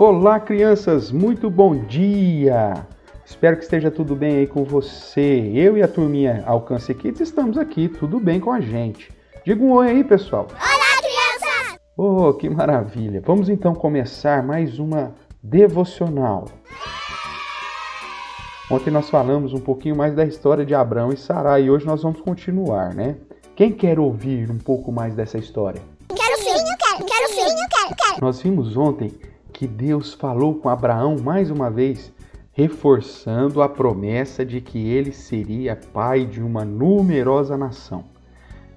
Olá, crianças, muito bom dia! Espero que esteja tudo bem aí com você. Eu e a turminha Alcance Kids estamos aqui, tudo bem com a gente. Diga um oi aí, pessoal. Olá, crianças! Oh, que maravilha! Vamos então começar mais uma devocional. Ontem nós falamos um pouquinho mais da história de Abraão e Sarai e hoje nós vamos continuar, né? Quem quer ouvir um pouco mais dessa história? Quero sim, eu quero, quero sim, eu quero, quero. Nós vimos ontem que Deus falou com Abraão mais uma vez, reforçando a promessa de que ele seria pai de uma numerosa nação.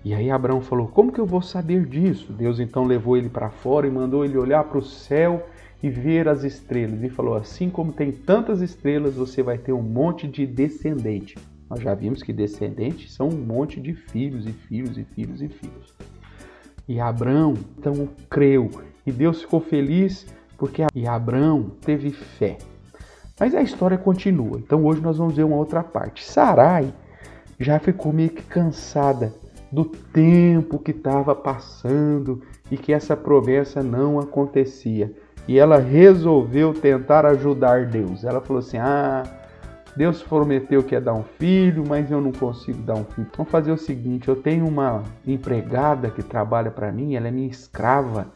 E aí Abraão falou: Como que eu vou saber disso? Deus então levou ele para fora e mandou ele olhar para o céu e ver as estrelas. E falou: Assim como tem tantas estrelas, você vai ter um monte de descendente. Nós já vimos que descendentes são um monte de filhos e filhos e filhos e filhos. E Abraão então creu. E Deus ficou feliz porque Abraão teve fé. Mas a história continua. Então hoje nós vamos ver uma outra parte. Sarai já ficou meio que cansada do tempo que estava passando e que essa promessa não acontecia e ela resolveu tentar ajudar Deus. Ela falou assim: Ah, Deus prometeu que ia dar um filho, mas eu não consigo dar um filho. Vamos fazer o seguinte: eu tenho uma empregada que trabalha para mim, ela é minha escrava,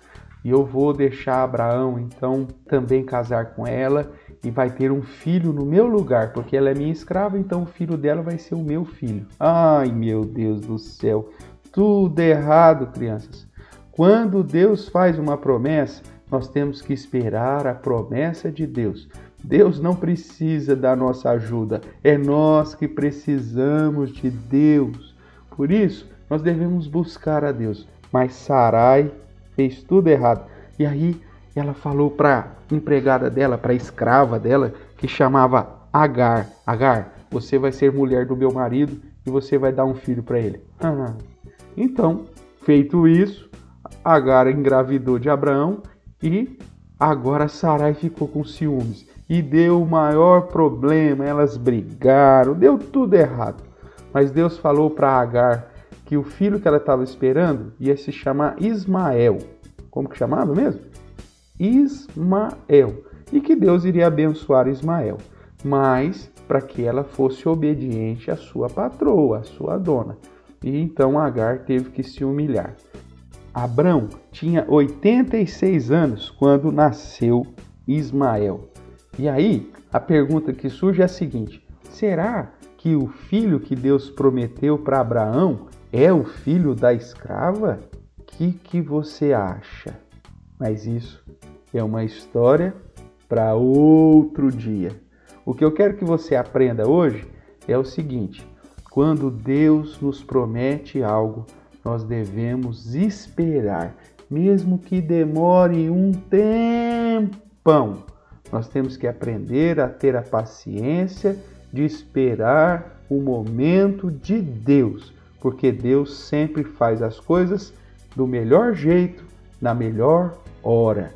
e eu vou deixar Abraão então também casar com ela e vai ter um filho no meu lugar, porque ela é minha escrava, então o filho dela vai ser o meu filho. Ai, meu Deus do céu, tudo errado, crianças. Quando Deus faz uma promessa, nós temos que esperar a promessa de Deus. Deus não precisa da nossa ajuda, é nós que precisamos de Deus. Por isso, nós devemos buscar a Deus. Mas Sarai fez tudo errado. E aí ela falou para empregada dela, para escrava dela, que chamava Agar: Agar, você vai ser mulher do meu marido e você vai dar um filho para ele. Ah, então, feito isso, Agar engravidou de Abraão e agora Sarai ficou com ciúmes e deu o maior problema. Elas brigaram, deu tudo errado. Mas Deus falou para Agar que o filho que ela estava esperando ia se chamar Ismael. Como que chamava mesmo? Ismael. E que Deus iria abençoar Ismael. Mas para que ela fosse obediente à sua patroa, à sua dona. E então Agar teve que se humilhar. Abrão tinha 86 anos quando nasceu Ismael. E aí, a pergunta que surge é a seguinte: será que o filho que Deus prometeu para Abraão é o filho da escrava? Que, que você acha? Mas isso é uma história para outro dia. O que eu quero que você aprenda hoje é o seguinte: quando Deus nos promete algo, nós devemos esperar, mesmo que demore um tempão. Nós temos que aprender a ter a paciência de esperar o momento de Deus, porque Deus sempre faz as coisas do melhor jeito, na melhor hora.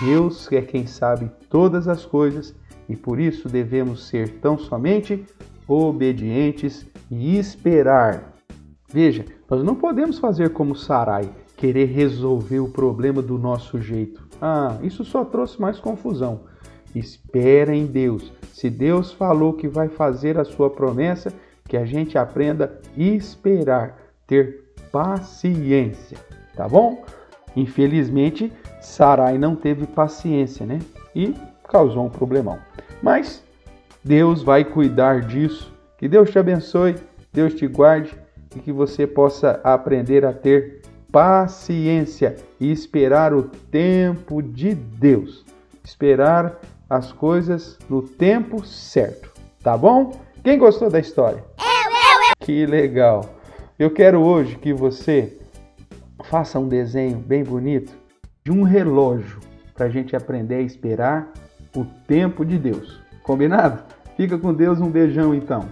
Deus é quem sabe todas as coisas e por isso devemos ser tão somente obedientes e esperar. Veja, nós não podemos fazer como Sarai, querer resolver o problema do nosso jeito. Ah, isso só trouxe mais confusão. Espera em Deus. Se Deus falou que vai fazer a sua promessa, que a gente aprenda a esperar, ter paciência, tá bom? Infelizmente, Sarai não teve paciência, né? E causou um problemão. Mas Deus vai cuidar disso. Que Deus te abençoe, Deus te guarde e que você possa aprender a ter paciência e esperar o tempo de Deus. Esperar as coisas no tempo certo, tá bom? Quem gostou da história? Eu, eu, eu. Que legal! Eu quero hoje que você faça um desenho bem bonito de um relógio para a gente aprender a esperar o tempo de Deus. Combinado? Fica com Deus, um beijão então.